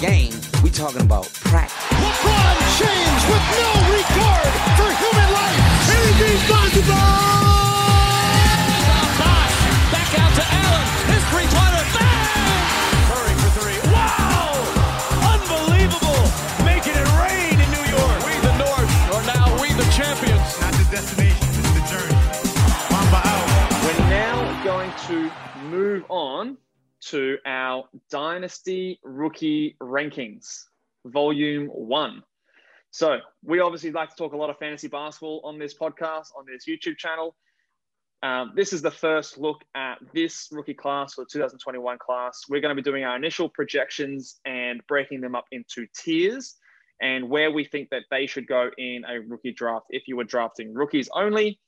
game. We talking about practice. LeBron James with no regard for human life. Anything's possible. Back out to Allen. His three-pointer. Bang! Curry for three. Wow! Unbelievable. Making it rain in New York. We the North are now we the champions. Not the destination, it's the journey. Mamba out. We're now going to move on to our Dynasty Rookie Rankings, Volume 1. So, we obviously like to talk a lot of fantasy basketball on this podcast, on this YouTube channel. Um, this is the first look at this rookie class or 2021 class. We're going to be doing our initial projections and breaking them up into tiers and where we think that they should go in a rookie draft. If you were drafting rookies only,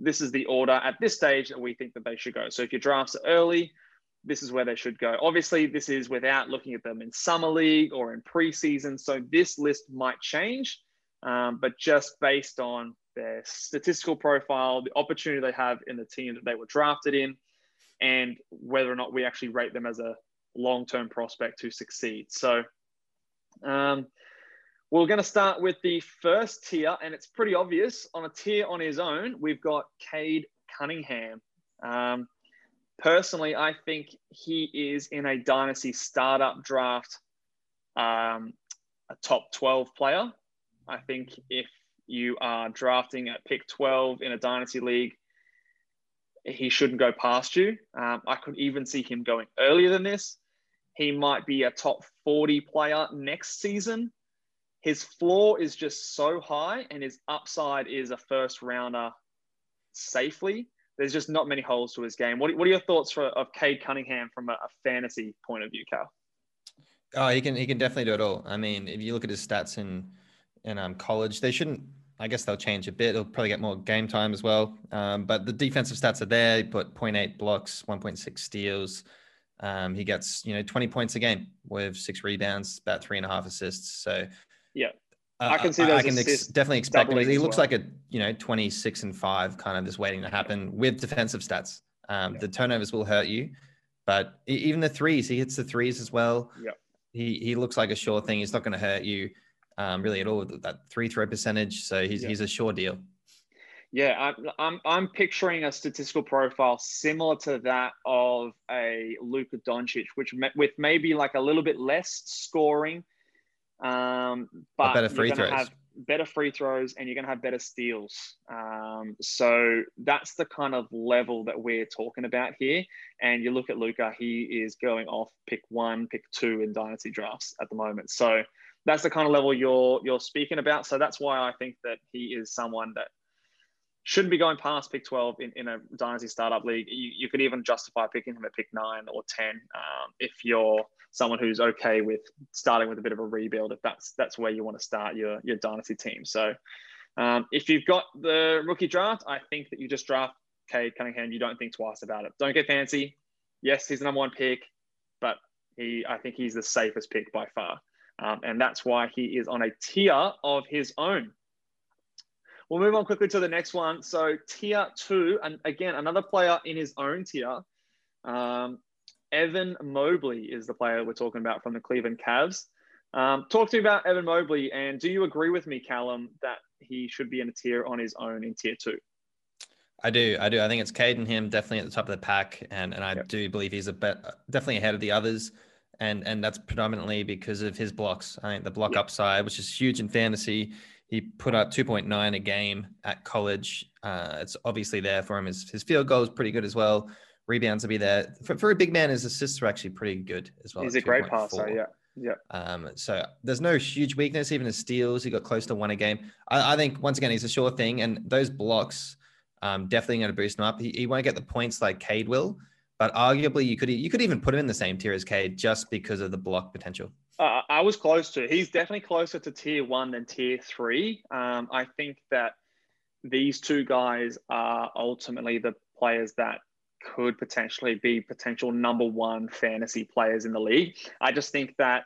this is the order at this stage that we think that they should go. So if your drafts are early, this is where they should go. Obviously, this is without looking at them in summer league or in preseason. So this list might change, um, but just based on their statistical profile, the opportunity they have in the team that they were drafted in, and whether or not we actually rate them as a long-term prospect to succeed. So um, we're going to start with the first tier, and it's pretty obvious. On a tier on his own, we've got Cade Cunningham. Um, personally, I think he is in a dynasty startup draft, um, a top 12 player. I think if you are drafting at pick 12 in a dynasty league, he shouldn't go past you. Um, I could even see him going earlier than this. He might be a top 40 player next season. His floor is just so high, and his upside is a first rounder safely there's just not many holes to his game. What, what are your thoughts for, of Cade Cunningham from a, a, fantasy point of view, Cal? Oh, he can he can definitely do it all. I mean, if you look at his stats in in um, college, they shouldn't. I guess they'll change a bit. He'll probably get more game time as well. Um, but the defensive stats are there. He put 0.8 blocks, 1.6 steals. Um, he gets you know 20 points a game with six rebounds, about three and a half assists. So yeah, I can see. Those. I can ex- definitely expect. He looks well. like a you know twenty six and five kind of just waiting to happen with defensive stats. Um, yeah. The turnovers will hurt you, but even the threes, he hits the threes as well. Yeah. He he looks like a sure thing. He's not going to hurt you um, really at all with that three throw percentage. So he's yeah. he's a sure deal. Yeah, I'm, I'm I'm picturing a statistical profile similar to that of a Luka Doncic, which with maybe like a little bit less scoring um, but, better free throws. Have better free throws and you're going to have better steals. Um, so that's the kind of level that we're talking about here. And you look at Luka, he is going off pick one, pick two in dynasty drafts at the moment. So that's the kind of level you're you're speaking about. So that's why I think that he is someone that shouldn't be going past pick 12 in, in a dynasty startup league. You, you could even justify picking him at pick nine or 10 um, if you're someone who's okay with starting with a bit of a rebuild, if that's that's where you want to start your, your dynasty team. So um, if you've got the rookie draft, I think that you just draft Cade Cunningham. You don't think twice about it. Don't get fancy. Yes, he's the number one pick, but he I think he's the safest pick by far. Um, and that's why he is on a tier of his own. We'll move on quickly to the next one. So tier two, and again, another player in his own tier. Um, Evan Mobley is the player we're talking about from the Cleveland Cavs. Um, talk to me about Evan Mobley, and do you agree with me, Callum, that he should be in a tier on his own in tier two? I do. I do. I think it's Cade and him definitely at the top of the pack, and and I yep. do believe he's a bit definitely ahead of the others, and and that's predominantly because of his blocks. I think the block yep. upside, which is huge in fantasy, he put up 2.9 a game at college. Uh, it's obviously there for him. His, his field goal is pretty good as well. Rebounds will be there. For, for a big man, his assists are actually pretty good as well. He's a great passer, yeah. Yeah. Um, so there's no huge weakness. Even his steals, he got close to one a game. I, I think once again he's a sure thing, and those blocks um, definitely going to boost him up. He, he won't get the points like Cade will, but arguably you could you could even put him in the same tier as Cade just because of the block potential. Uh, I was close to. He's definitely closer to tier one than tier three. Um, I think that these two guys are ultimately the players that could potentially be potential number one fantasy players in the league. I just think that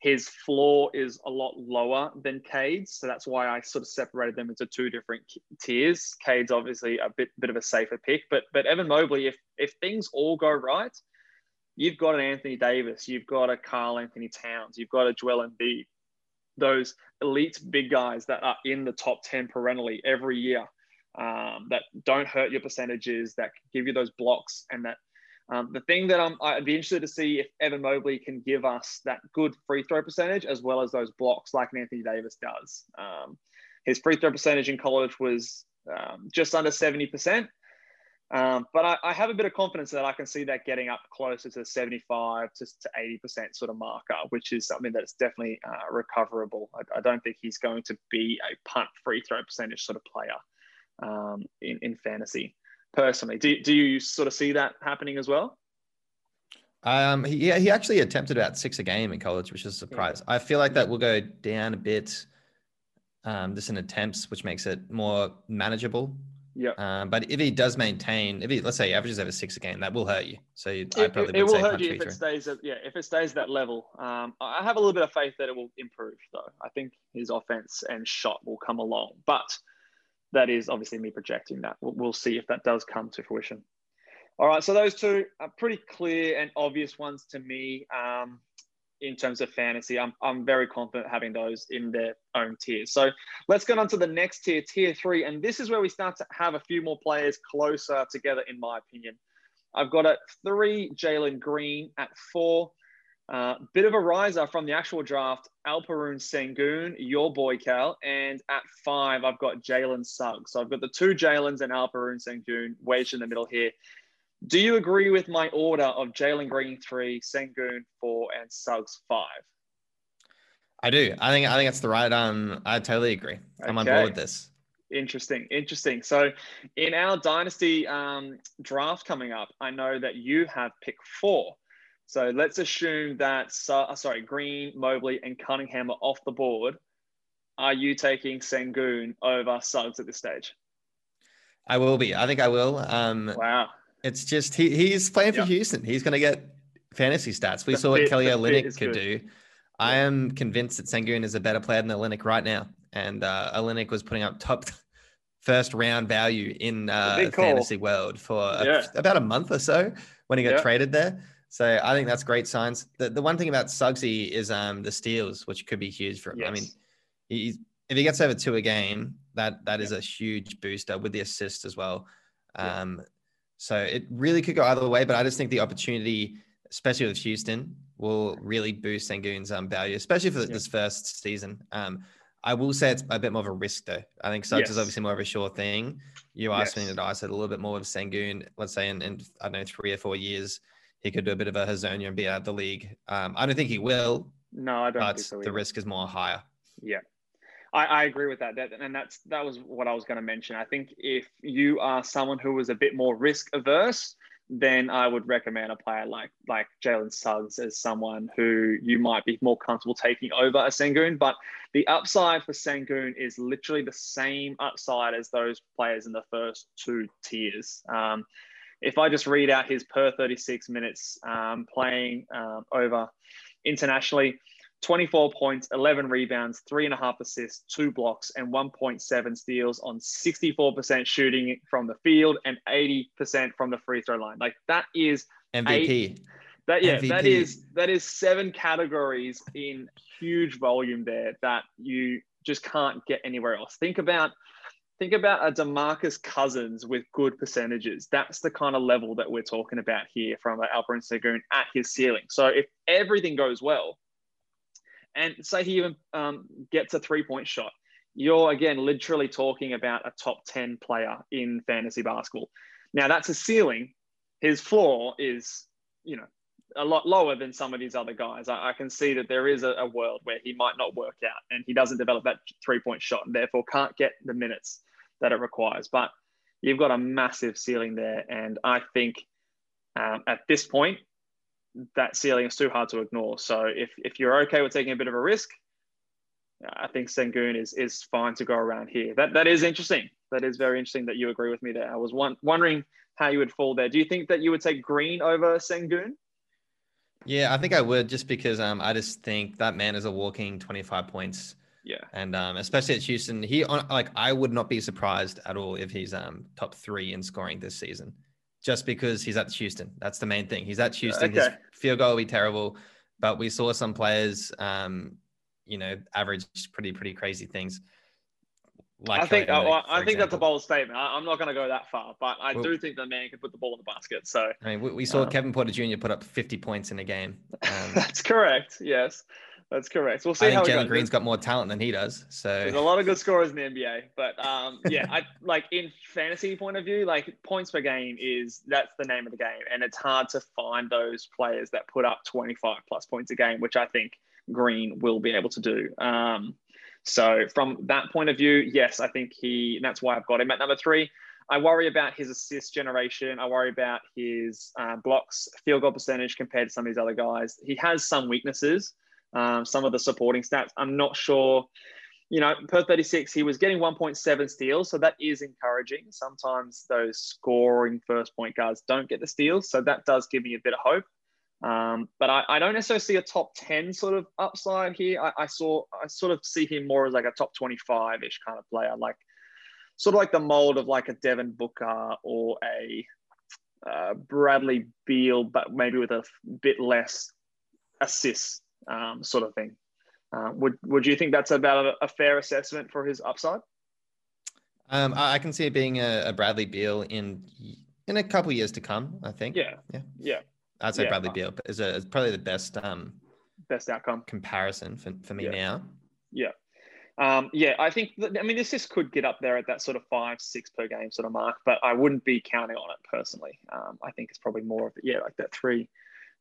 his floor is a lot lower than Cade's, so that's why I sort of separated them into two different tiers. Cade's obviously a bit bit of a safer pick, but but Evan Mobley, if if things all go right, you've got an Anthony Davis, you've got a Karl Anthony Towns, you've got a Joel Embiid, those elite big guys that are in the top 10 perennially every year um, that don't hurt your percentages, that give you those blocks, and that um, the thing that I'm, I'd be interested to see if Evan Mobley can give us that good free throw percentage as well as those blocks like Anthony Davis does. Um, his free throw percentage in college was um, just under 70%. Um, but I, I, have a bit of confidence that I can see that getting up closer to 75 to, to 80% sort of marker, which is something that's definitely uh, recoverable. I, I, don't think he's going to be a punt free throw percentage sort of player um, in, in fantasy personally. Do, do you sort of see that happening as well? Um, he, he actually attempted about six a game in college, which is a surprise. Yeah. I feel like that will go down a bit um, just in attempts, which makes it more manageable. Yeah. Um, but if he does maintain, if he let's say he averages over six a game, that will hurt you. So I probably it, it will hurt you if it stays at yeah if it stays that level. Um, I have a little bit of faith that it will improve though. I think his offense and shot will come along, but that is obviously me projecting that. We'll, we'll see if that does come to fruition. All right, so those two are pretty clear and obvious ones to me. Um, in terms of fantasy. I'm, I'm very confident having those in their own tiers. So let's get on to the next tier, tier three. And this is where we start to have a few more players closer together, in my opinion. I've got at three, Jalen Green. At four, uh, bit of a riser from the actual draft, Alperen Sengun, your boy Cal. And at five, I've got Jalen Suggs. So I've got the two Jalen's and Alperen Sengun wedged in the middle here. Do you agree with my order of Jalen Green three, Sengun four, and Suggs five? I do. I think I think that's the right. Um, I totally agree. I'm on board with this. Interesting, interesting. So, in our dynasty um, draft coming up, I know that you have pick four. So let's assume that uh, sorry, Green, Mobley, and Cunningham are off the board. Are you taking Sengun over Suggs at this stage? I will be. I think I will. Um, wow. It's just he he's playing for yep. Houston. He's going to get fantasy stats. We the saw fit, what Kelly Olynyk could good. do. I am convinced that Sengun is a better player than Olynyk right now, and uh, Olynyk was putting up top first round value in uh, fantasy world for yeah. a, about a month or so when he got traded there. So I think that's great signs. The, the one thing about Suggsy is um, the steals, which could be huge for him. Yes. I mean, he's if he gets over two a game, that that is a huge booster with the assist as well. Um, so it really could go either way, but I just think the opportunity, especially with Houston, will really boost Sengun's um, value, especially for yeah. this first season. Um, I will say it's a bit more of a risk though. I think Suggs yes. is obviously more of a sure thing. You asked yes. me that I said a little bit more of Sengun, let's say in, in, I don't know, three or four years, he could do a bit of a Hezonja and be out of the league. Um, I don't think he will. No, I don't but so the risk is more higher. Yeah. I, I agree with that. that. And that's that was what I was going to mention. I think if you are someone who is a bit more risk averse, then I would recommend a player like like Jalen Suggs as someone who you might be more comfortable taking over a Sengun. But the upside for Sengun is literally the same upside as those players in the first two tiers. Um, if I just read out his per 36 minutes um, playing um, over internationally, 24 points, 11 rebounds, three and a half assists, two blocks, and 1.7 steals on 64% shooting from the field and 80% from the free throw line. Like that is MVP. Eight, that yeah, MVP. that is that is seven categories in huge volume there that you just can't get anywhere else. Think about think about a Demarcus Cousins with good percentages. That's the kind of level that we're talking about here from Alperen Sengun at his ceiling. So if everything goes well, and say he even um, gets a three point shot, you're again literally talking about a top 10 player in fantasy basketball. Now, that's a ceiling. His floor is, you know, a lot lower than some of these other guys. I, I can see that there is a, a, world where he might not work out and he doesn't develop that three point shot and therefore can't get the minutes that it requires. But you've got a massive ceiling there. And I think um, at this point, that ceiling is too hard to ignore. So if, if you're okay with taking a bit of a risk, I think Sengun is is fine to go around here. That that is interesting. That is very interesting that you agree with me there. I was one, wondering how you would fall there. Do you think that you would take Green over Sengun? Yeah, I think I would just because um, I just think that man is a walking 25 points. Yeah. And um, especially at Houston, he like I would not be surprised at all if he's um top three in scoring this season. just because he's at Houston. That's the main thing. He's at Houston. His Okay. field goal will be terrible, but we saw some players, um, you know, average pretty pretty crazy things. Like I think Kelly I, I think that's a bold statement. I, I'm not going to go that far, but I Well- do think the man can put the ball in the basket. So I mean, we, we saw Um, Kevin Porter Jr. put up 50 points in a game. Um, that's correct. Yes, that's correct. We'll see I how think it Jalen. Green's got more talent than he does. So There's a lot of good scorers in the NBA, but um, yeah, I like in fantasy point of view, like points per game is that's the name of the game, and it's hard to find those players that put up 25 plus points a game, which I think Green will be able to do. Um, so from that point of view, yes, I think he. And that's why I've got him at number three. I worry about his assist generation. I worry about his uh, blocks, field goal percentage compared to some of these other guys. He has some weaknesses. Um, some of the supporting stats, I'm not sure you know, per 36, he was getting 1.7 steals. So that is encouraging. Sometimes those scoring first point guards don't get the steals. So that does give me a bit of hope. Um, but I, I don't necessarily see a top 10 sort of upside here. I, I saw, I sort of see him more as like a top 25 ish kind of player, like sort of like the mold of like a Devin Booker or a uh, Bradley Beal, but maybe with a bit less assists um, sort of thing. Uh, would would you think that's about a, a fair assessment for his upside? um, I, I can see it being a, a Bradley Beal in in a couple years to come. I think. Yeah, Yeah. yeah, I'd say Yeah. Bradley Beal is, a, is probably the best um, best outcome. comparison for, for me Yeah. now. Yeah, um, yeah. I think that, I mean this just could get up there at that sort of five, six per game sort of mark, but I wouldn't be counting on it personally. Um, I think it's probably more of yeah, like that three,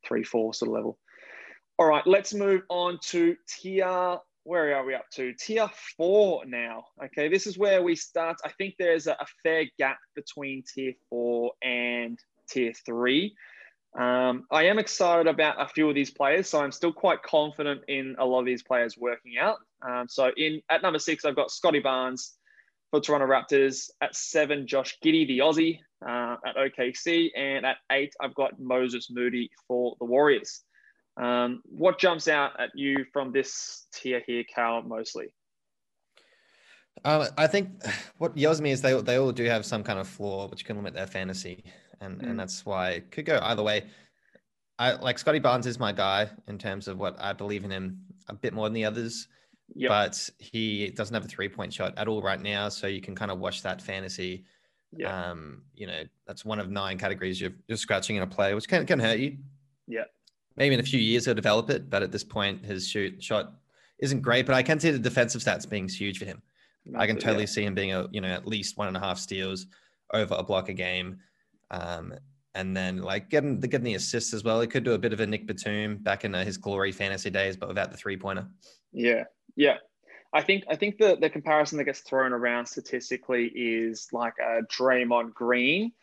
three, four sort of level. All right, let's move on to tier. Where are we up to? Tier four now. Okay, this is where we start. I think there's a, a fair gap between tier four and tier three. Um, I am excited about a few of these players, so I'm still quite confident in a lot of these players working out. Um, so in at number six, I've got Scottie Barnes for Toronto Raptors. At seven, Josh Giddey, the Aussie, uh, at OKC, and at eight, I've got Moses Moody for the Warriors. Um, what jumps out at you from this tier here, Cal, mostly? Um, I think what yells me is they they all do have some kind of flaw which can limit their fantasy, and Mm. and that's why it could go either way. I like Scottie Barnes is my guy in terms of what I believe in him a bit more than the others, Yep. but he doesn't have a three point shot at all right now, so you can kind of watch that fantasy. Yeah. Um, you know, that's one of nine categories you're, you're scratching in a play, which can can hurt you. Yeah. Maybe in a few years he'll develop it, but at this point his shoot shot isn't great. But I can see the defensive stats being huge for him. I can Yeah. totally see him being a you know at least one and a half steals over a block a game, um, and then like getting the getting the assists as well. He could do a bit of a Nick Batum back in uh, his glory fantasy days, but without the three pointer. Yeah, yeah. I think I think the the comparison that gets thrown around statistically is like a Draymond Green.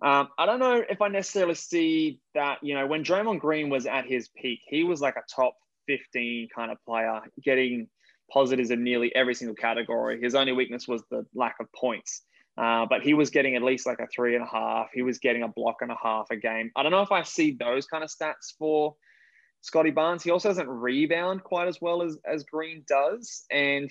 Um, I don't know if I necessarily see that. You know, when Draymond Green was at his peak, he was like a top fifteen kind of player, getting positives in nearly every single category. His only weakness was the lack of points. Uh, but he was getting at least like a three and a half. He was getting a block and a half a game. I don't know if I see those kind of stats for Scottie Barnes. He also doesn't rebound quite as well as, as Green does. And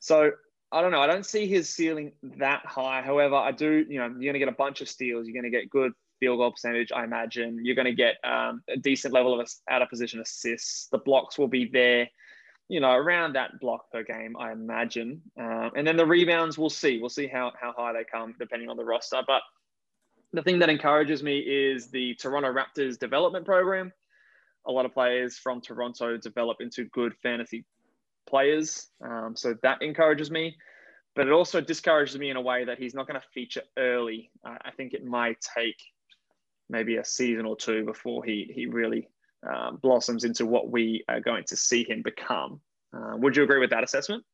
so I don't know. I don't see his ceiling that high. However, I do, you know, you're going to get a bunch of steals. You're going to get good field goal percentage, I imagine. You're going to get um, a decent level of out of position assists. The blocks will be there, you know, around that block per game, I imagine. Um, and then the rebounds, we'll see. We'll see how, how high they come depending on the roster. But the thing that encourages me is the Toronto Raptors development program. A lot of players from Toronto develop into good fantasy players. Um, so that encourages me. But it also discourages me in a way that he's not going to feature early. Uh, I think it might take maybe a season or two before he, he really um, blossoms into what we are going to see him become. Uh, would you agree with that assessment?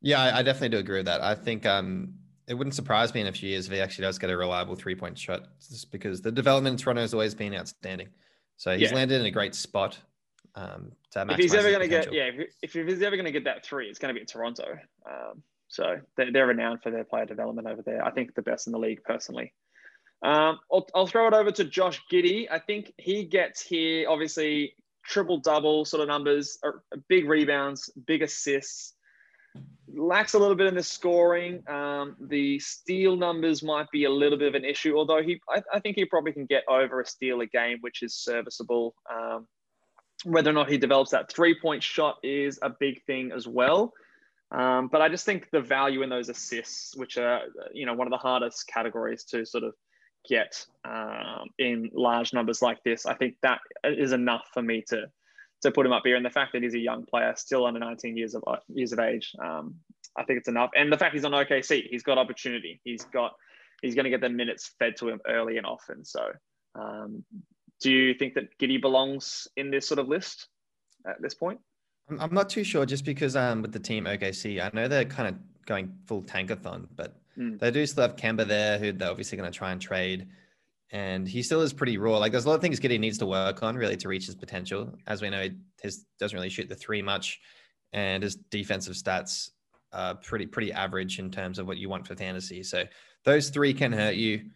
Yeah, I, I definitely do agree with that. I think um, it wouldn't surprise me in a few years if he actually does get a reliable three point shot, just because the development in Toronto has always been outstanding. So he's Yeah. landed in a great spot. Um, to if he's ever going to get, yeah, if, if he's ever going to get that three, it's going to be in Toronto. Um, so they're, they're renowned for their player development over there. I think the best in the league, personally. Um, I'll, I'll throw it over to Josh Giddey. I think he gets here, obviously, triple double sort of numbers, big rebounds, big assists. lacks a little bit in the scoring. Um, the steal numbers might be a little bit of an issue, although he, I, I think he probably can get over a steal a game, which is serviceable. Um, whether or not he develops that three point shot is a big thing as well. Um, but I just think the value in those assists, which are you know one of the hardest categories to sort of get um, in large numbers like this, I think that is enough for me to to put him up here. And the fact that he's a young player, still under 19 years of years of age, um, I think it's enough. And the fact he's on OKC, he's got opportunity. He's got he's going to get the minutes fed to him early and often. So, um, do you think that Giddey belongs in this sort of list at this point? I'm not too sure, just because um, with the team OKC, I know they're kind of going full tankathon, but mm. they do still have Kemba there, who they're obviously going to try and trade and he still is pretty raw. Like there's a lot of things Giddey needs to work on really to reach his potential. As we know, he his doesn't really shoot the three much, and his defensive stats are pretty pretty average in terms of what you want for fantasy. So those three can hurt you.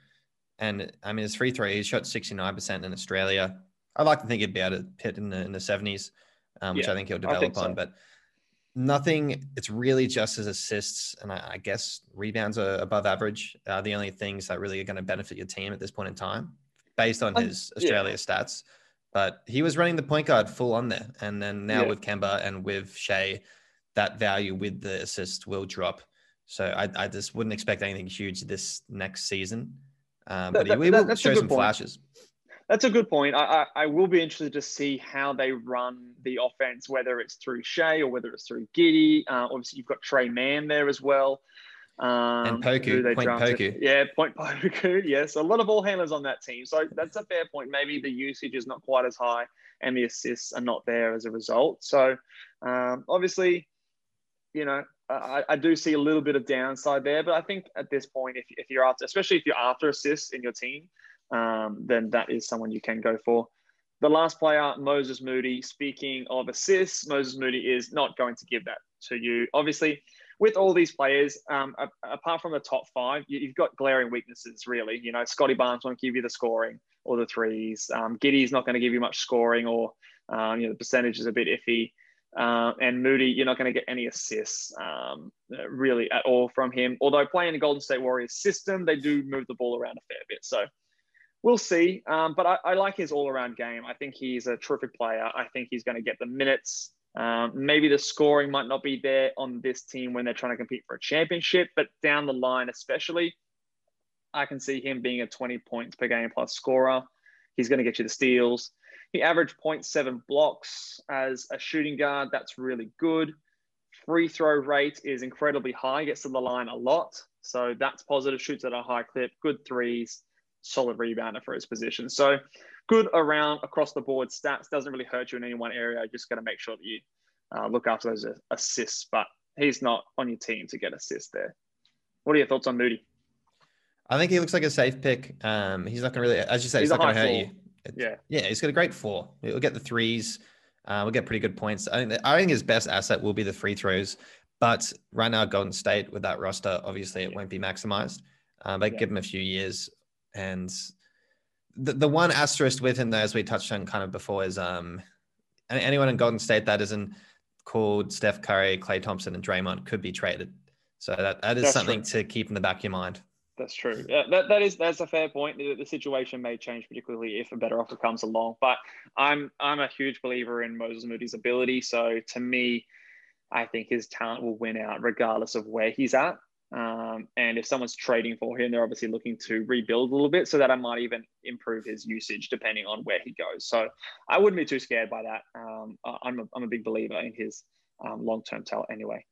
And I mean, his free throw, he shot 69% in Australia. I'd like to think he'd be able to hit in the in the 70s, um, which I think he'll develop think so. on. But nothing. It's really just his assists and I, I guess rebounds are above average. Are the only things that really are going to benefit your team at this point in time, based on his Australia yeah. stats. But he was running the point guard full on there, and then now yeah. with Kemba and with Shai, that value with the assist will drop. So I, I just wouldn't expect anything huge this next season. Um, but that, he, will show some point. flashes. That's a good point. I, I, I, will be interested to see how they run the offense, whether it's through Shai or whether it's through Giddey. Uh, obviously, you've got Tre Mann there as well. Um, and Poku, Point Poku. Yeah, Point Poku. Yes, a lot of ball handlers on that team. So that's a fair point. Maybe the usage is not quite as high and the assists are not there as a result. So um, obviously, you know, I, I, do see a little bit of downside there, but I think at this point, if, if you're after, especially if you're after assists in your team, um, then that is someone you can go for. The last player, Moses Moody. Speaking of assists, Moses Moody is not going to give that to you. Obviously, with all these players, um, apart from the top five, you've got glaring weaknesses, really. You know, Scottie Barnes won't give you the scoring or the threes. Um, Giddey's not going to give you much scoring, or um, you know, the percentage is a bit iffy. Uh, and Moody, you're not going to get any assists um, really at all from him. Although playing the Golden State Warriors system, they do move the ball around a fair bit. So we'll see. Um, but I, I, like his all around game. I think he's a terrific player. I think he's going to get the minutes. Um, maybe the scoring might not be there on this team when they're trying to compete for a championship, but down the line, especially, I can see him being a 20 points per game plus scorer. He's going to get you the steals. He averaged 0.7 blocks as a shooting guard. That's really good. Free throw rate is incredibly high, gets to the line a lot. So that's positive. Shoots at a high clip, good threes solid rebounder for his position. So good around across the board stats. Doesn't really hurt you in any one area. Just got to make sure that you uh, look after those assists. But he's not on your team to get assists there. What are your thoughts on Moody? I think he looks like a safe pick. Um, he's not going to really, as you say, he's, he's not going to hurt you. Yeah, yeah, he's got a great four. He'll get the threes. Uh, we'll get pretty good points. I think, I think his best asset will be the free throws. But right now, Golden State with that roster, obviously it won't be maximized. Um, but yeah. give him a few years. And the, the one asterisk with him, though, as we touched on kind of before, is um, anyone in Golden State that isn't called Steph Curry, Klay Thompson, and Draymond could be traded. So that, that is that's something true. to keep in the back of your mind. That's true. Yeah, that, that is that's a fair point. The, the, situation may change, particularly if a better offer comes along. But I'm I'm a huge believer in Moses Moody's ability. So to me, I think his talent will win out regardless of where he's at. Um, and if someone's trading for him, they're obviously looking to rebuild a little bit so that I might even improve his usage depending on where he goes. So I wouldn't be too scared by that. Um, I'm, a, I'm a big believer in his um, long term talent anyway.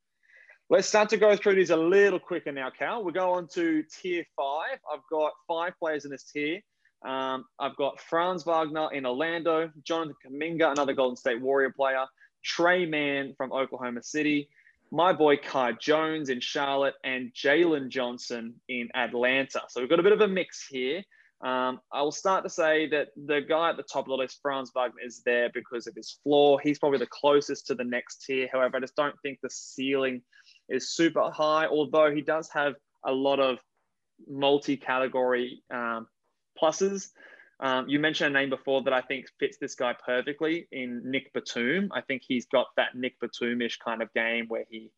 Let's start to go through these a little quicker now, Cal. we go on to tier five. I've got five players in this tier. Um, I've got Franz Wagner in Orlando, Jonathan Kuminga, another Golden State Warrior player, Tre Mann from Oklahoma City, my boy Kai Jones in Charlotte, and Jalen Johnson in Atlanta. So we've got a bit of a mix here. Um, I will start to say that the guy at the top of the list, Franz Wagner, is there because of his floor. He's probably the closest to the next tier. However, I just don't think the ceiling is super high, although he does have a lot of multi category um, pluses. Um, you mentioned a name before that I think fits this guy perfectly in Nick Batum. I think he's got that Nick Batum-ish kind of game where he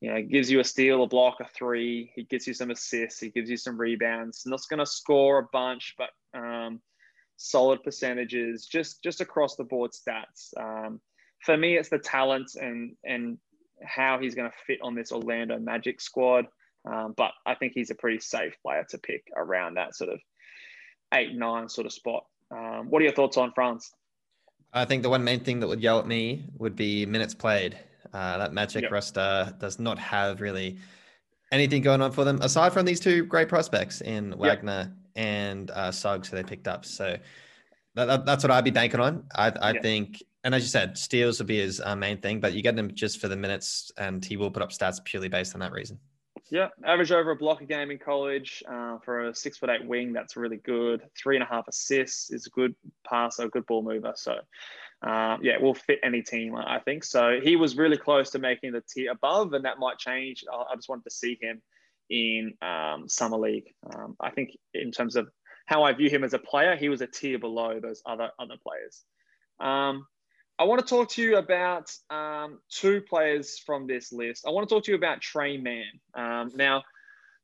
you know, gives you a steal, a block, a three. He gives you some assists. He gives you some rebounds. Not going to score a bunch, but um, solid percentages, just just across the board stats. Um, for me, it's the talent and and how he's going to fit on this Orlando Magic squad. Um, but I think he's a pretty safe player to pick around that sort of eight nine sort of spot. Um, what are your thoughts on Franz? I think the one main thing that would yell at me would be minutes played. Uh, that Magic yep. roster does not have really anything going on for them aside from these two great prospects in Wagner yep. and uh, Suggs who they picked up. So that, that, that's what I'd be banking on. I, I yep. think, and as you said, steals will be his uh, main thing, but you get him just for the minutes, and he will put up stats purely based on that reason. Yeah, average over a block a game in college uh, for a six foot eight wing. That's really good. Three and a half assists is a good passer, a good ball mover. So, uh, yeah, will fit any team, I think. So he was really close to making the tier above, and that might change. I just wanted to see him in um, summer league. Um, I think in terms of how I view him as a player, he was a tier below those other other players. Um, I want to talk to you about um, two players from this list. I want to talk to you about Tre Mann. Um, now,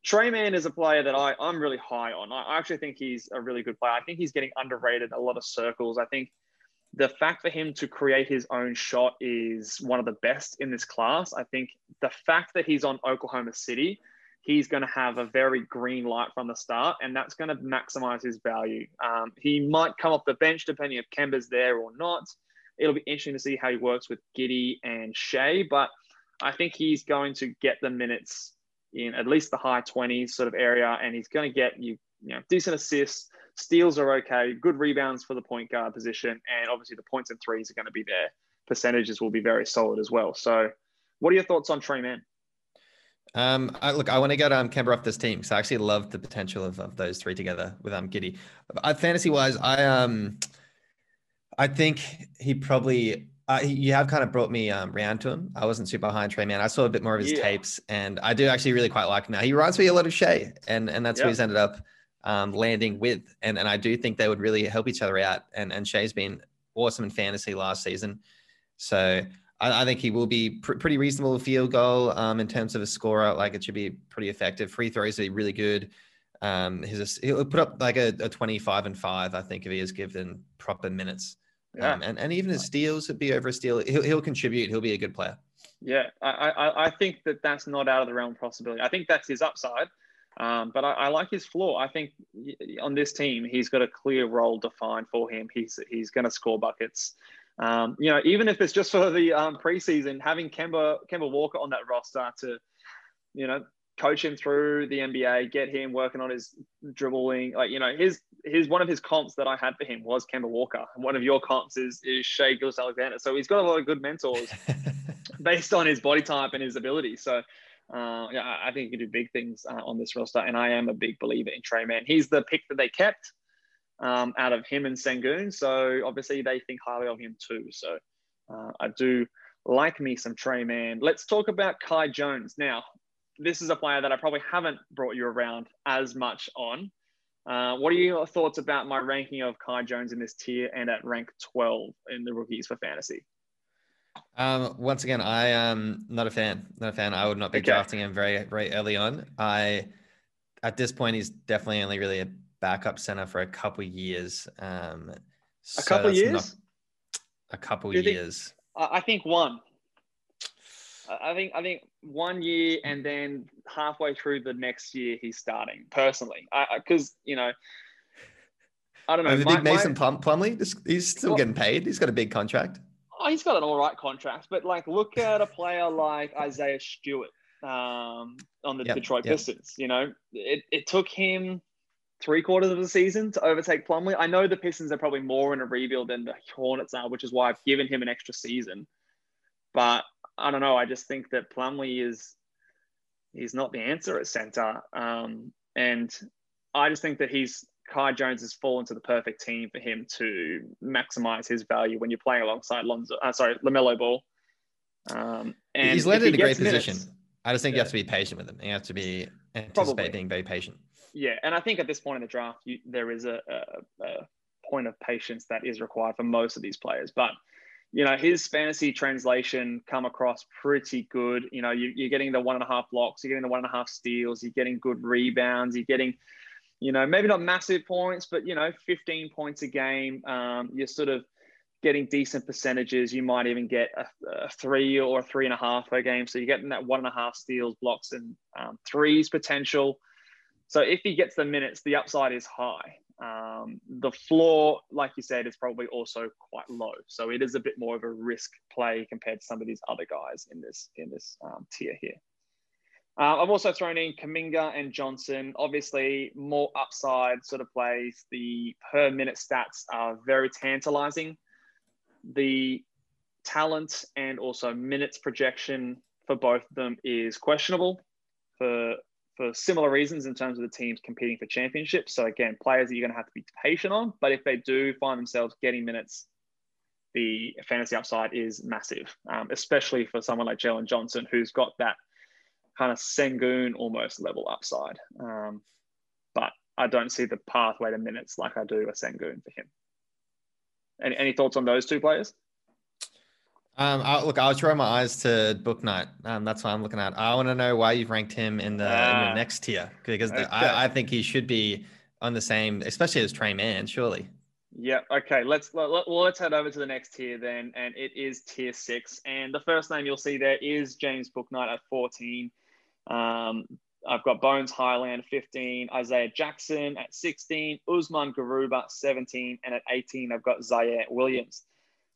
Tre Mann is a player that I, I'm really high on. I actually think he's a really good player. I think he's getting underrated a lot of circles. I think the fact for him to create his own shot is one of the best in this class. I think the fact that he's on Oklahoma City, he's going to have a very green light from the start, and that's going to maximize his value. Um, he might come off the bench depending if Kemba's there or not it'll be interesting to see how he works with Giddey and Shai, but I think he's going to get the minutes in at least the high 20s sort of area, and he's going to get you, you know, decent assists. Steals are okay, good rebounds for the point guard position, and obviously the points and threes are going to be there. Percentages will be very solid as well. So, what are your thoughts on Tre Mann? Um, I, look, I want to get um Kemba off this team because I actually love the potential of, of those three together with um Giddey. I, fantasy wise, I um I think he probably uh, you have kind of brought me um, round to him. I wasn't super high on Tre Mann. I saw a bit more of his yeah. tapes, and I do actually really quite like him now. He reminds me a lot of Shai, and and that's yeah. who he's ended up um, landing with. And and I do think they would really help each other out. And and Shai's been awesome in fantasy last season, so I, I think he will be pr- pretty reasonable field goal um, in terms of a scorer. Like it should be pretty effective. Free throws are really good. Um, his he'll put up like a, a 25 and five, I think, if he is given proper minutes. Yeah. Um, and, and even his steals would be over a steal. He'll, he'll contribute. He'll be a good player. Yeah, I, I, I think that that's not out of the realm of possibility. I think that's his upside. Um, but I, I, like his floor. I think on this team, he's got a clear role defined for him. He's he's going to score buckets. Um, you know, even if it's just for the um, preseason, having Kemba Kemba Walker on that roster to, you know, coach him through the NBA, get him working on his dribbling. Like, you know, his his one of his comps that I had for him was Kemba Walker. And one of your comps is is Shai Gilgeous-Alexander. So he's got a lot of good mentors based on his body type and his ability. So uh, yeah, I think he can do big things uh, on this roster. And I am a big believer in Tre Mann. He's the pick that they kept um, out of him and Sengun. So obviously they think highly of him too. So uh, I do like me some Tre Mann. Let's talk about Kai Jones. Now, this is a player that I probably haven't brought you around as much on. Uh, what are your thoughts about my ranking of Kai Jones in this tier and at rank 12 in the rookies for fantasy? Um, once again, I am not a fan. Not a fan. I would not be okay. drafting him very, very early on. I, at this point, he's definitely only really a backup center for a couple years. Um, a so couple years. a couple years. Think, I think one. I think I think one year and then halfway through the next year he's starting personally because you know I don't know. I think Mason my, Plumlee he's still well, getting paid. He's got a big contract. Oh, he's got an all right contract, but like look at a player like Isaiah Stewart um, on the yep, Detroit yep. Pistons. You know, it, it took him three quarters of the season to overtake Plumlee. I know the Pistons are probably more in a rebuild than the Hornets are, which is why I've given him an extra season. But I don't know. I just think that Plumlee is he's not the answer at center, um, and I just think that he's Kai Jones has fallen to the perfect team for him to maximize his value when you're playing alongside Lonzo. Uh, sorry, Lamelo Ball. Um, and he's landed in a great minutes, position. I just think yeah. you have to be patient with him. You have to be anticipate being very patient. Yeah, and I think at this point in the draft, you, there is a, a, a, point of patience that is required for most of these players. But you know, his fantasy translation come across pretty good. You know, you, you're getting the one and a half blocks, you're getting the one and a half steals, you're getting good rebounds, you're getting, you know, maybe not massive points, but you know, 15 points a game. Um, you're sort of getting decent percentages. You might even get a, a, three or a three and a half per game. So you're getting that one and a half steals, blocks, and um, threes potential. So if he gets the minutes, the upside is high. Um, the floor, like you said, is probably also quite low. So it is a bit more of a risk play compared to some of these other guys in this in this um, tier here. Uh, I've also thrown in Kuminga and Johnson. Obviously, more upside sort of plays. The per minute stats are very tantalizing. The talent and also minutes projection for both of them is questionable for for similar reasons in terms of the teams competing for championships. So again, players that you're going to have to be patient on. But if they do find themselves getting minutes, the fantasy upside is massive, um, especially for someone like Jalen Johnson, who's got that kind of Sengun almost level upside. Um, but I don't see the pathway to minutes like I do a Sengun for him. Any, any thoughts on those two players? Um, I, look, I was drawing my eyes to Bouknight. Um, that's what I'm looking at. I want to know why you've ranked him in the, in your ah. next tier because okay. the, I, I, think he should be on the same, especially as Tre Mann, surely. Yeah. Okay. Let's let, well let's head over to the next tier then, and it is tier six. And the first name you'll see there is James Bouknight at 14. Um, I've got Bones Hyland 15, Isaiah Jackson at 16, Usman Garuba 17, and at 18 I've got Ziaire Williams.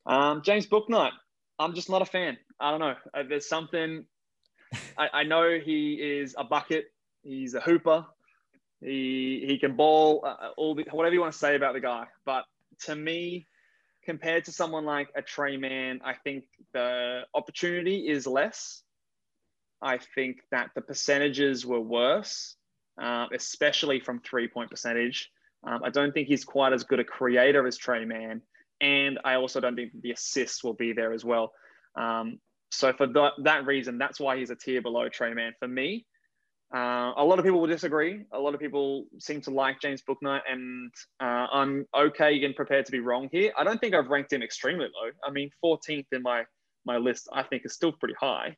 Um, James Bouknight, I'm just not a fan. I don't know. Uh, there's something. I, I, know he is a bucket. He's a hooper. He he can ball. Uh, uh, all the, whatever you want to say about the guy, but to me, compared to someone like a Tre Mann, I think the opportunity is less. I think that the percentages were worse, uh, especially from three point percentage. Um, I don't think he's quite as good a creator as Tre Mann. And I also don't think the assists will be there as well. Um, so for that, reason, that's why he's a tier below Tre Mann for me. Uh, a lot of people will disagree. A lot of people seem to like James Bouknight, and uh, I'm okay and prepared to be wrong here. I don't think I've ranked him extremely low. I mean, 14th in my my list, I think is still pretty high.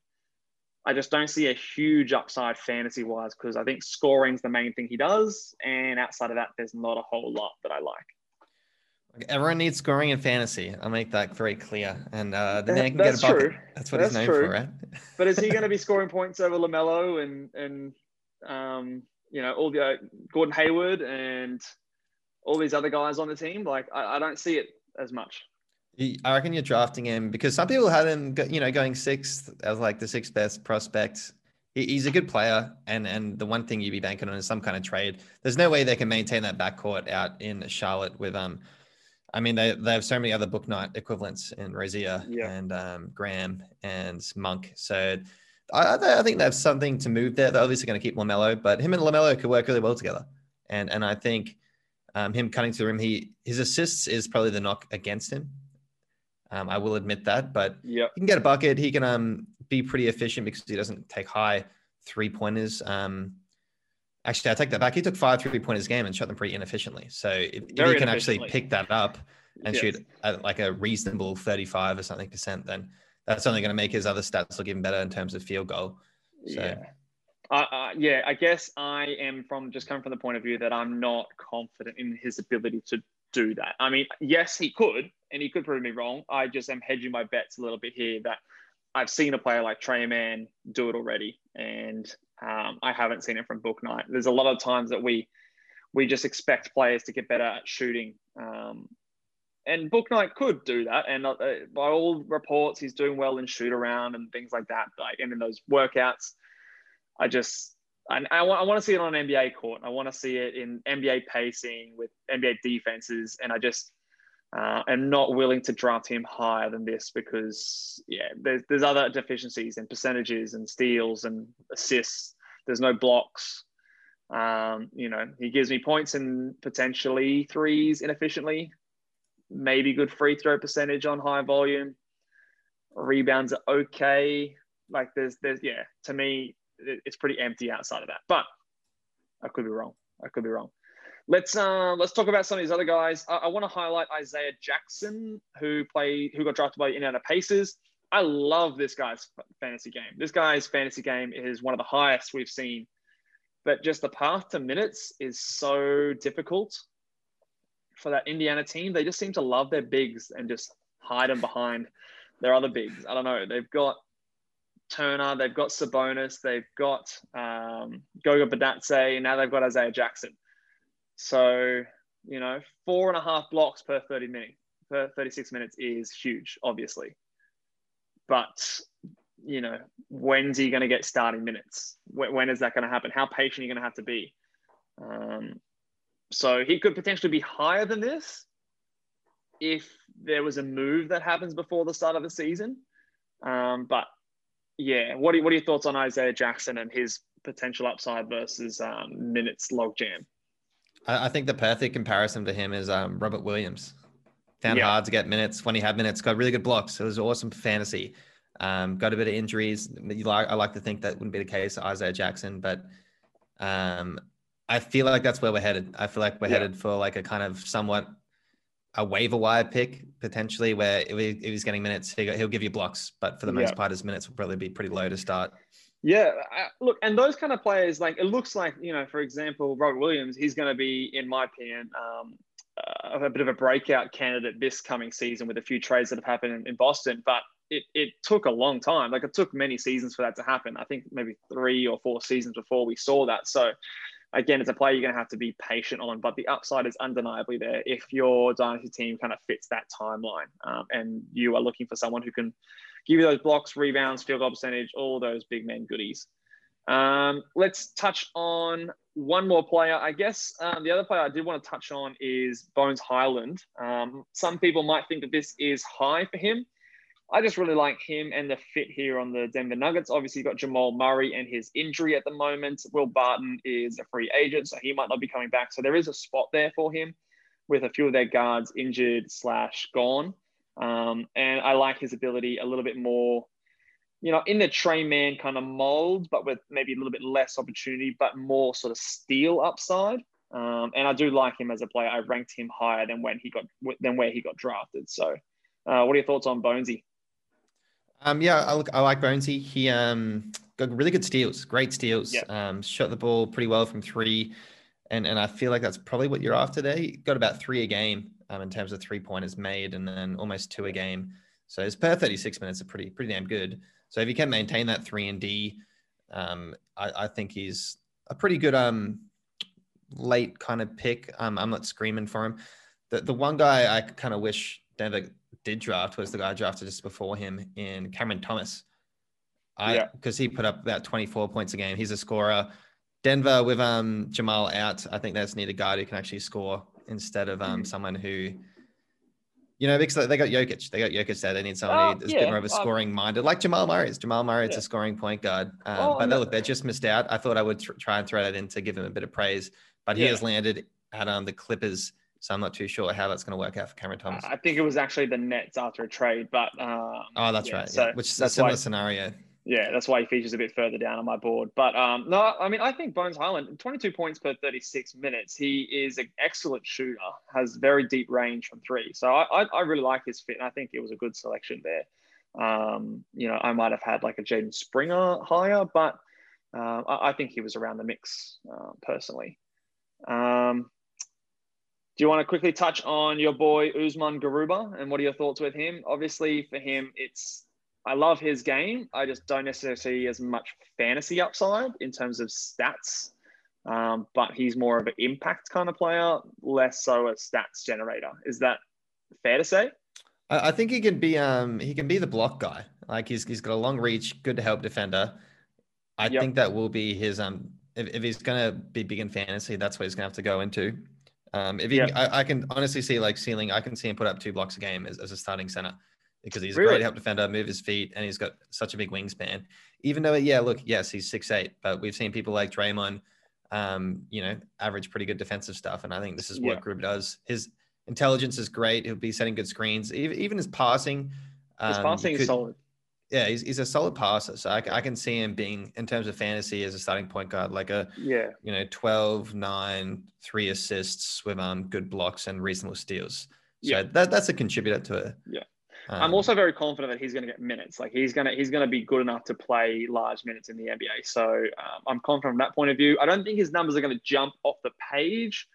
I just don't see a huge upside fantasy wise because I think scoring's the main thing he does, and outside of that, there's not a whole lot that I like. Everyone needs scoring in fantasy. I'll make that very clear. And uh, the man can get a bucket. True. That's what That's he's known true. for, right? but is he going to be scoring points over LaMelo and and um, you know all the uh, Gordon Hayward and all these other guys on the team? Like I, I don't see it as much. I reckon you're drafting him because some people had him, you know, going sixth as like the sixth best prospect. He's a good player, and and the one thing you'd be banking on is some kind of trade. There's no way they can maintain that backcourt out in Charlotte with um. I mean, they, they have so many other Bouknight equivalents in Rozier yeah. and um, Graham and Monk. So I, I think they have something to move there. They're obviously going to keep Lamelo, but him and Lamelo could work really well together. And and I think um, him cutting to the rim, he his assists is probably the knock against him um, I will admit that, but yeah, he can get a bucket. He can um, be pretty efficient because he doesn't take high three pointers. Um, actually, I take that back. He took five three pointers game and shot them pretty inefficiently. So if, if he can actually pick that up and yes. shoot at like a reasonable 35 or something percent, then that's only going to make his other stats look even better in terms of field goal. So. Yeah. Uh, uh, yeah, I guess I am from just coming from the point of view that I'm not confident in his ability to do that. I mean, yes, he could, and he could prove me wrong. I just am hedging my bets a little bit here that I've seen a player like Tre Mann do it already, and um, I haven't seen it from Bouknight. There's a lot of times that we we just expect players to get better at shooting, um, and Bouknight could do that. And uh, by all reports, he's doing well in shoot around and things like that. Like and in those workouts, I just I, I, want, I want to see it on an NBA court. I want to see it in NBA pacing with NBA defenses. And I just uh, not willing to draft him higher than this because, yeah, there's, there's other deficiencies in percentages and steals and assists. There's no blocks. Um, you know, he gives me points and potentially threes inefficiently, maybe good free throw percentage on high volume. Rebounds are okay. Like there's, there's, yeah, to me, it's pretty empty outside of that. But I could be wrong. I could be wrong. Let's uh, let's talk about some of these other guys. I, I want to highlight Isaiah Jackson, who played, who got drafted by Indiana Pacers. I love this guy's fantasy game. This guy's fantasy game is one of the highest we've seen, but just the path to minutes is so difficult for that Indiana team. They just seem to love their bigs and just hide them behind their other bigs. I don't know. They've got Turner, they've got Sabonis, they've got um, Goga Bitadze, and now they've got Isaiah Jackson. So, you know, four and a half blocks per 30 minutes, per 36 minutes is huge, obviously. But, you know, when's he going to get starting minutes? When, when is that going to happen? How patient are you going to have to be? Um, so he could potentially be higher than this if there was a move that happens before the start of the season. Um, but yeah, what are, what are your thoughts on Isaiah Jackson and his potential upside versus um, minutes logjam? I, I think the perfect comparison to him is um, Robert Williams. Found Yeah. hard to get minutes when he had minutes. Got really good blocks. It was awesome fantasy. Um, got a bit of injuries. Like, I like to think that wouldn't be the case for Isaiah Jackson, but um, I feel like that's where we're headed. I feel like we're Yeah. headed for like a kind of somewhat a waiver wire pick potentially, where if, he, if he's getting minutes, he, he'll give you blocks, but for the most Yeah. part, his minutes will probably be pretty low to start. Yeah, I, look, and those kind of players, like it looks like, you know, for example, Robert Williams, he's going to be, in my opinion, um, uh, a bit of a breakout candidate this coming season with a few trades that have happened in, in Boston. But it, it took a long time. Like it took many seasons for that to happen. I think maybe three or four seasons before we saw that. So again, it's a player you're going to have to be patient on, but the upside is undeniably there if your dynasty team kind of fits that timeline um, and you are looking for someone who can give you those blocks, rebounds, field goal percentage, all those big men goodies. Um, let's touch on one more player. I guess um, the other player I did want to touch on is Bones Hyland. Um, some people might think that this is high for him. I just really like him and the fit here on the Denver Nuggets. Obviously, you've got Jamal Murray and his injury at the moment. Will Barton is a free agent, so he might not be coming back. So there is a spot there for him with a few of their guards injured slash gone. Um, and I like his ability a little bit more, you know, in the Tre Mann kind of mold, but with maybe a little bit less opportunity, but more sort of steal upside. Um, and I do like him as a player. I ranked him higher than when he got than where he got drafted. So, uh, what are your thoughts on Bonesy? Um, yeah, I, look, I like Bonesy. He um, got really good steals, great steals. Yeah. Um, shot the ball pretty well from three, and and I feel like that's probably what you're after there. He got about three a game um, in terms of three pointers made, and then almost two a game. So his per 36 minutes are pretty pretty damn good. So if he can maintain that three and D, um, I, I think he's a pretty good um late kind of pick. Um, I'm not screaming for him. The the one guy I kind of wish Denver did draft was the guy drafted just before him in Cameron Thomas. I Yeah. because he put up about 24 points a game. He's a scorer. Denver with um Jamal out, I think that's need a guy who can actually score instead of um Mhm. someone who you know, because they got Jokic. They got Jokic there. They need someone Oh, who's a yeah, bit more of a uh, scoring minded, like Jamal Murray is. Jamal Murray is Yeah. a scoring point guard. Um, Oh, but no. look, they just missed out. I thought I would tr- try and throw that in to give him a bit of praise. But he has landed at um, the Clippers. So I'm not too sure how that's going to work out for Cameron Thomas. I think it was actually the Nets after a trade, but um, oh, that's yeah, right. so yeah. Which is a similar why scenario. Yeah, that's why he features a bit further down on my board. But um, no, I mean, I think Bones Hyland, 22 points per 36 minutes. He is an excellent shooter, has very deep range from three. So I, I, I really like his fit, and I think it was a good selection there. Um, you know, I might have had like a Jaden Springer higher, but uh, I, I think he was around the mix uh, personally. Um, do you want to quickly touch on your boy Usman Garuba and what are your thoughts with him? Obviously, for him, it's I love his game. I just don't necessarily see as much fantasy upside in terms of stats. Um, but he's more of an impact kind of player, less so a stats generator. Is that fair to say? I, I think he can be um he can be the block guy. Like he's he's got a long reach, good to help defender. I Yep. think that will be his um if, if he's gonna be big in fantasy, that's what he's gonna have to go into. Um if he Yep. I, I can honestly see like ceiling, I can see him put up two blocks a game as, as a starting center because he's a Really? great help defender, move his feet, and he's got such a big wingspan. Even though yeah, look, yes, he's six eight, but we've seen people like Draymond um, you know, average pretty good defensive stuff. And I think this is what Yeah. Garuba does. His intelligence is great. He'll be setting good screens. Even, his passing, His um, passing is solid. yeah, he's, he's a solid passer. So I, I can see him being, in terms of fantasy, as a starting point guard, like a, Yeah, you know, 12, 9, three assists with um good blocks and reasonable steals. So Yeah. that, that's a contributor to it. Yeah. Um, I'm also very confident that he's going to get minutes. Like he's gonna he's gonna be good enough to play large minutes in the NBA. So um, I'm confident from that point of view. I don't think his numbers are going to jump off the page,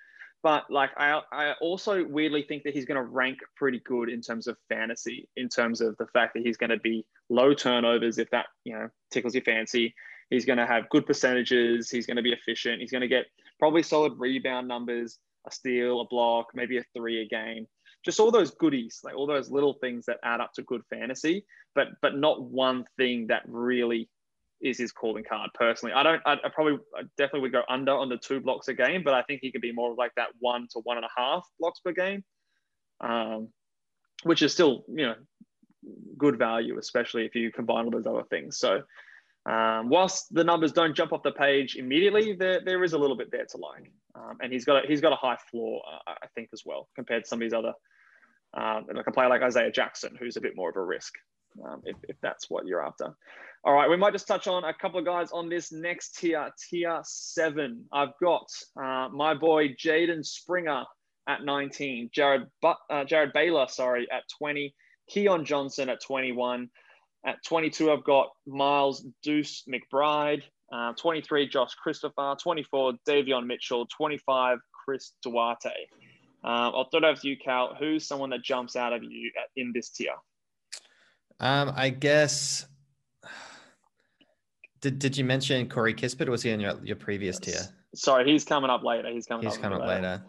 but like I I also weirdly think that he's going to rank pretty good in terms of fantasy. In terms of the fact that he's going to be low turnovers, if that you know tickles your fancy. He's going to have good percentages. He's going to be efficient. He's going to get probably solid rebound numbers, a steal, a block, maybe a three a game just all those goodies, like all those little things that add up to good fantasy, but but not one thing that really is his calling card. Personally, I don't. I, probably I definitely would go under on the two blocks a game, but I think he could be more like that one to one and a half blocks per game, um, which is still you know good value, especially if you combine all those other things. So. Um, whilst the numbers don't jump off the page immediately, there, there is a little bit there to like, um, and he's got a, he's got a high floor, uh, I think, as well compared to some of these other um, like a player like Isaiah Jackson, who's a bit more of a risk, um, if, if that's what you're after. All right, we might just touch on a couple of guys on this next tier, tier seven. I've got uh, my boy Jaden Springer at 19, Jared but, uh, Jared Baylor, sorry, at 20, Keon Johnson at 21. At 22, I've got Miles Deuce McBride. Uh, 23, Josh Christopher. 24, Davion Mitchell. 25, Chris Duarte. Um, I'll throw it over to you, Cal. Who's someone that jumps out of you at, in this tier? Um, I guess. Did, did you mention Corey Kispert? Or was he in your, your previous tier? Sorry, he's coming up later. He's coming He's up. coming up later.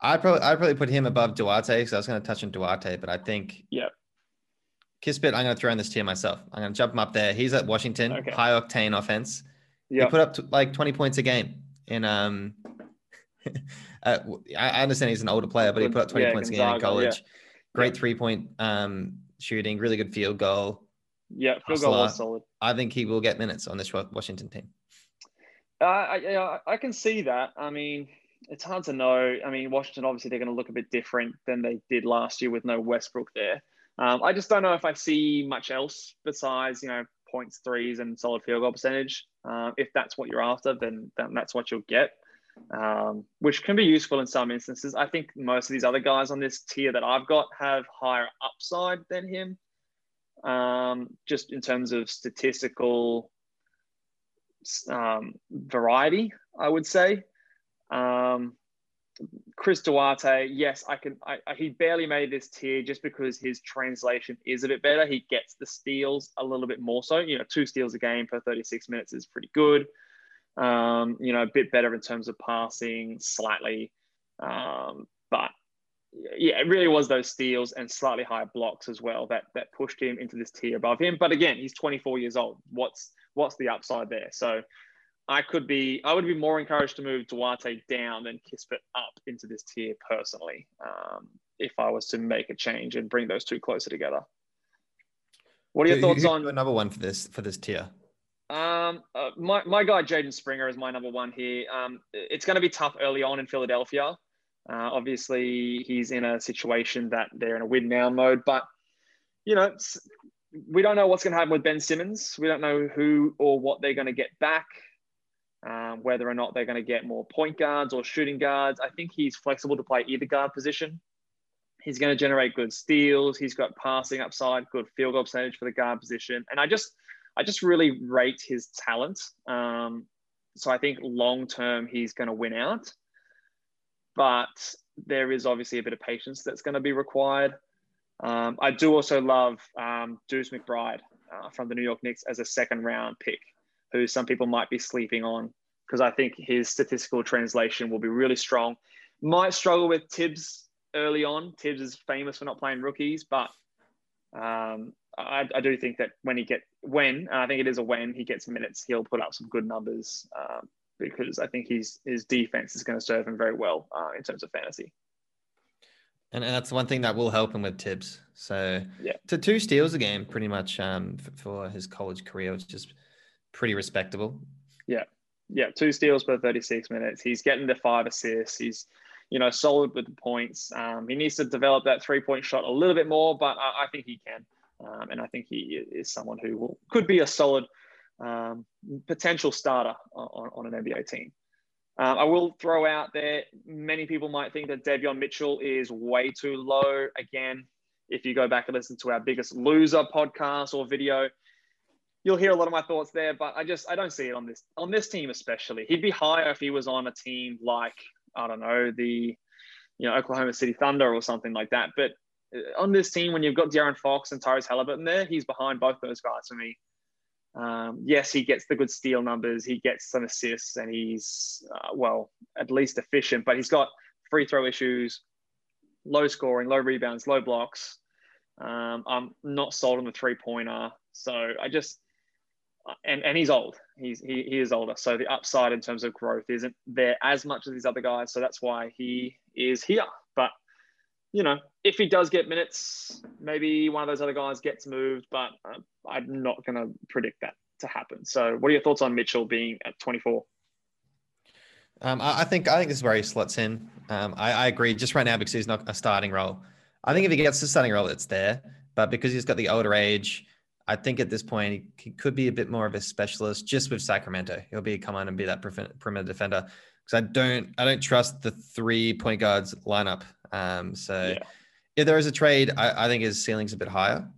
I'd probably I'd probably put him above Duarte because I was going to touch on Duarte, but I think Yeah. Kispert, I'm going to throw in this tier myself. I'm going to jump him up there. He's at Washington, Okay. high octane offense. Yeah. He put up t- like 20 points a game in um. uh, I I understand he's an older player, but he put up 20 Yeah, points a game in Gonzaga, college. Great Yeah. three point um shooting, really good field goal. Yeah, field goal was solid. I think he will get minutes on this Washington team. Uh, I, yeah, I can see that. I mean, it's hard to know. I mean, Washington obviously they're going to look a bit different than they did last year with no Westbrook there. Um, I just don't know if I see much else besides you know points, threes, and solid field goal percentage. Um, if that's what you're after, then, then that's what you'll get, um, which can be useful in some instances. I think most of these other guys on this tier that I've got have higher upside than him, um, just in terms of statistical um, variety, I would say. Um, Chris Duarte, yes, I can. I, I, he barely made this tier just because his translation is a bit better. He gets the steals a little bit more so. You know, two steals a game per 36 minutes is pretty good. Um, you know, a bit better in terms of passing, slightly. Um, but yeah, it really was those steals and slightly higher blocks as well that that pushed him into this tier above him. But again, he's 24 years old. What's what's the upside there? So I could be I would be more encouraged to move Duarte down than Kispert up into this tier personally. Um, if I was to make a change and bring those two closer together. What are your Who- thoughts on another one for this for this tier? Um, uh, my, my guy, Jaden Springer, is my number one here. Um, it's going to be tough early on in Philadelphia. Uh, obviously, he's in a situation that they're in a win now mode, but, you know, we don't know what's going to happen with Ben Simmons. We don't know who or what they're going to get back, um, whether or not they're going to get more point guards or shooting guards. I think he's flexible to play either guard position. He's going to generate good steals. He's got passing upside, good field goal percentage for the guard position. And I just, I just really rate his talent. Um, so I think long term he's going to win out, but there is obviously a bit of patience that's going to be required. Um, I do also love um, Deuce McBride uh, from the New York Knicks as a second round pick, who some people might be sleeping on because I think his statistical translation will be really strong. Might struggle with Thibs early on. Thibs is famous for not playing rookies, but um, I, I, do think that when he get when I think it is a when he gets minutes, he'll put up some good numbers um, because I think he's his defense is going to serve him very well uh, in terms of fantasy. And, and that's one thing that will help him with Thibs. So Yeah. to two steals a game, pretty much um, for his college career, which is pretty respectable. Yeah, yeah, two steals per 36 minutes. He's getting the five assists. He's, you know, solid with the points. Um, he needs to develop that three point shot a little bit more, but I, I think he can. Um, and I think he is someone who will, could be a solid um, potential starter on, on an NBA team. Um, I will throw out there, many people might think that Davion Mitchell is way too low. Again, if you go back and listen to our biggest loser podcast or video, you'll hear a lot of my thoughts there. But I just I don't see it on this on this team especially. He'd be higher if he was on a team like I don't know the you know Oklahoma City Thunder or something like that. But on this team, when you've got De'Aaron Fox and Tyrese Halliburton there, he's behind both those guys for me. Um, yes, he gets the good steal numbers, he gets some assists, and he's uh, well at least efficient. But he's got free throw issues, low scoring, low rebounds, low blocks. Um, I'm not sold on the three pointer, so I just and and he's old. He's he, he is older, so the upside in terms of growth isn't there as much as these other guys. So that's why he is here. But you know, if he does get minutes, maybe one of those other guys gets moved. But uh, I'm not going to predict that to happen. So, what are your thoughts on Mitchell being at 24? Um, I, I think I think this is where he slots in. Um, I, I agree. Just right now because he's not a starting role. I think if he gets the starting role, it's there. But because he's got the older age, I think at this point he could be a bit more of a specialist just with Sacramento. He'll be come on and be that perimeter defender because I don't I don't trust the three point guards lineup. Um, so yeah. If there is a trade, I, I, think his ceiling's a bit higher.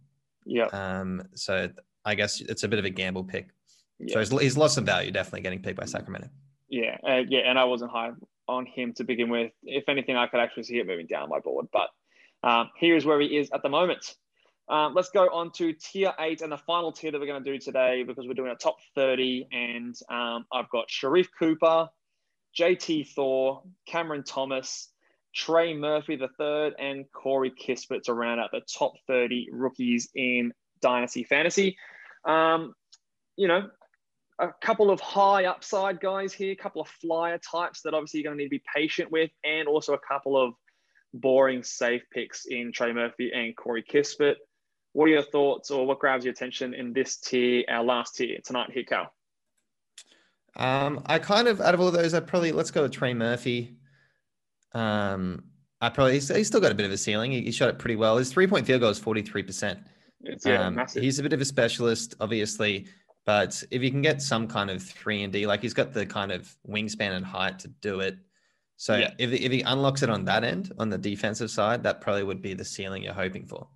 Yeah. Um, so I guess it's a bit of a gamble pick. Yeah. So he's, he's lost some value definitely getting picked by Sacramento. Yeah, uh, yeah, and I wasn't high on him to begin with. If anything, I could actually see it moving down my board, but um, here's where he is at the moment. Um, let's go on to tier eight and the final tier that we're going to do today because we're doing a top 30. And um, I've got Sharife Cooper, JT Thor, Cameron Thomas, Trey Murphy the third, and Corey Kispert to round out the top 30 rookies in Dynasty Fantasy. Um, you know, a couple of high upside guys here, a couple of flyer types that obviously you're going to need to be patient with, and also a couple of boring safe picks in Trey Murphy and Corey Kispert. What are your thoughts or what grabs your attention in this tier, our last tier tonight here, Cal? Um, I kind of, out of all those, I'd probably, let's go with Trey Murphy. Um, I probably, he's, he's still got a bit of a ceiling. He, he shot it pretty well. His three point field goal is 43%. Yeah, um. He's a bit of a specialist, obviously, but if you can get some kind of three and D, like he's got the kind of wingspan and height to do it. So yeah. if, if he unlocks it on that end, on the defensive side, that probably would be the ceiling you're hoping for.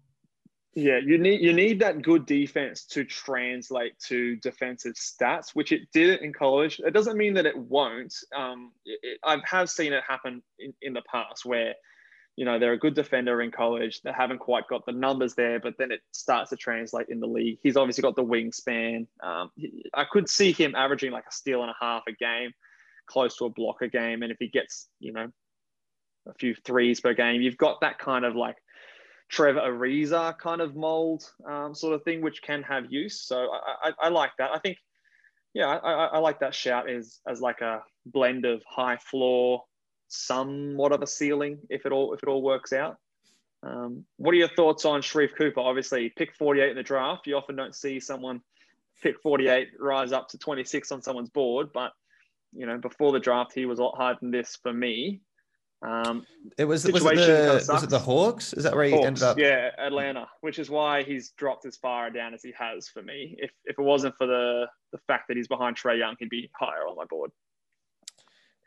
Yeah, you need you need that good defense to translate to defensive stats, which it did in college. It doesn't mean that it won't. Um, it, I have seen it happen in, in the past where, you know, they're a good defender in college. They haven't quite got the numbers there, but then it starts to translate in the league. He's obviously got the wingspan. Um, I could see him averaging like a steal and a half a game, close to a block a game, and if he gets, you know, a few threes per game, you've got that kind of like Trevor Ariza kind of mold um, sort of thing, which can have use. So I, I, I like that. I think, yeah, I, I, like that shout as as like a blend of high floor, somewhat of a ceiling if it all if it all works out. Um, what are your thoughts on Sharife Cooper? Obviously, pick 48 in the draft. You often don't see someone pick 48 rise up to 26 on someone's board, but you know, before the draft, he was a lot higher than this for me. Um, it was, was, it the, was it the Hawks? Is that where he Hawks, ended up? Yeah, Atlanta, which is why he's dropped as far down as he has for me. If, if it wasn't for the, the fact that he's behind Trae Young, he'd be higher on my board.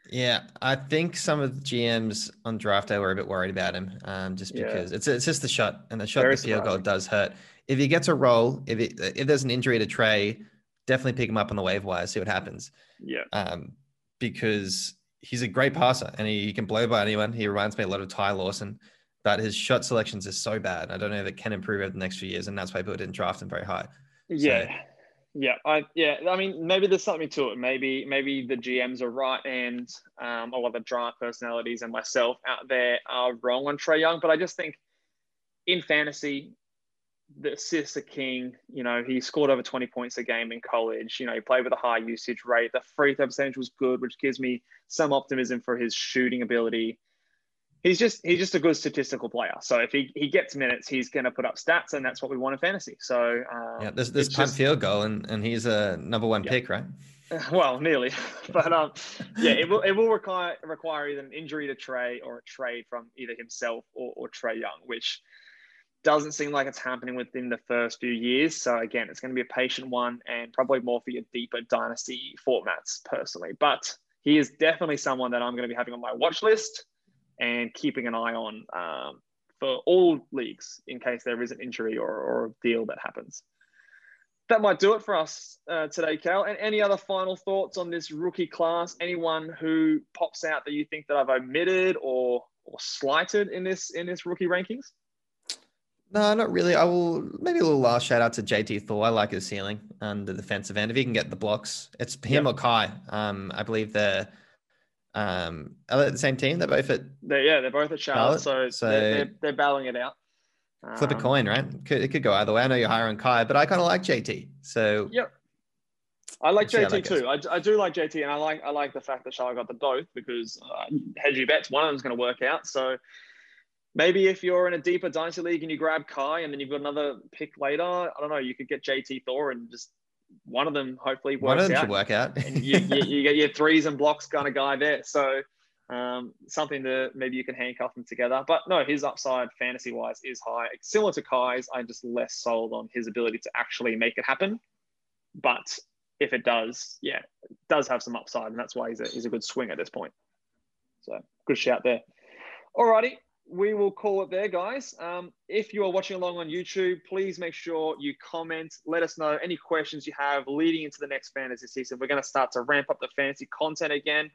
Yeah, I think some of the GMs on draft day were a bit worried about him, um, just because yeah. it's it's just the shot and the shot Very the field goal does hurt. If he gets a role, if it, if there's an injury to Trey, definitely pick him up on the wave wire, see what happens. Yeah. Um, because he's a great passer and he, he, can blow by anyone. He reminds me a lot of Ty Lawson, but his shot selections are so bad. I don't know if it can improve over the next few years, and that's why people didn't draft him very high. Yeah. So, yeah, I yeah, I mean maybe there's something to it. Maybe maybe the GMs are right and um, a lot of the draft personalities and myself out there are wrong on Trae Young. But I just think in fantasy, the assists are king. You know, he scored over 20 points a game in college. You know, he played with a high usage rate. The free throw percentage was good, which gives me some optimism for his shooting ability. He's just he's just a good statistical player. So if he, he gets minutes, he's going to put up stats, and that's what we want in fantasy. So um, yeah, this this punt field goal, and, and he's a number one yeah. pick, right? Well, nearly, but um, yeah, it will it will require require either an injury to Trae or a trade from either himself or, or Trae Young, which doesn't seem like it's happening within the first few years. So again, it's going to be a patient one and probably more for your deeper dynasty formats personally. But he is definitely someone that I'm going to be having on my watch list and keeping an eye on um, for all leagues in case there is an injury or, or a deal that happens. That might do it for us uh, today, Cal. And any other final thoughts on this rookie class? Anyone who pops out that you think that I've omitted or or slighted in this in this rookie rankings? No, not really. I will maybe a little last shout out to JT Thor. I like his ceiling on the defensive end. If he can get the blocks, it's him yep. or Kai. Um, I believe they're um are they the same team? They're both at they're, yeah, they're both at Charlotte, Charlotte. so, so they're, they're, they're, battling it out. Flip um, a coin, right? Could, it could go either way. I know you're hiring Kai, but I kind of like JT. So yep. I like JT too. I, I do like JT, and I like I like the fact that Charlotte got the both because uh, hedge your bets, one of them's going to work out. So maybe if you're in a deeper dynasty league and you grab Kai and then you've got another pick later, I don't know, you could get JT Thor and just one of them hopefully works one of them out. should work out. and you, you, you, get your threes and blocks kind of guy there. So um, something that maybe you can handcuff them together. But no, his upside fantasy wise is high. Similar to Kai's, I'm just less sold on his ability to actually make it happen. But if it does, yeah, it does have some upside, and that's why he's a, he's a good swing at this point. So good shout there. Alrighty, we will call it there, guys. Um, if you are watching along on YouTube, please make sure you comment. Let us know any questions you have leading into the next fantasy season. We're going to start to ramp up the fantasy content again.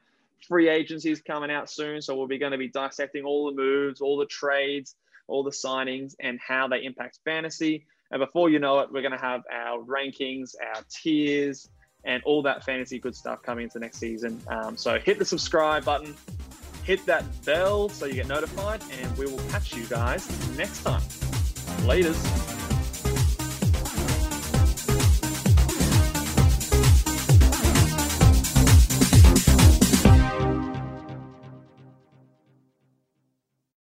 Free agencies coming out soon, so we'll be going to be dissecting all the moves, all the trades, all the signings, and how they impact fantasy. And before you know it, we're going to have our rankings, our tiers, and all that fantasy good stuff coming into next season. Um, so hit the subscribe button hit that bell so you get notified, and we will catch you guys next time. Laters.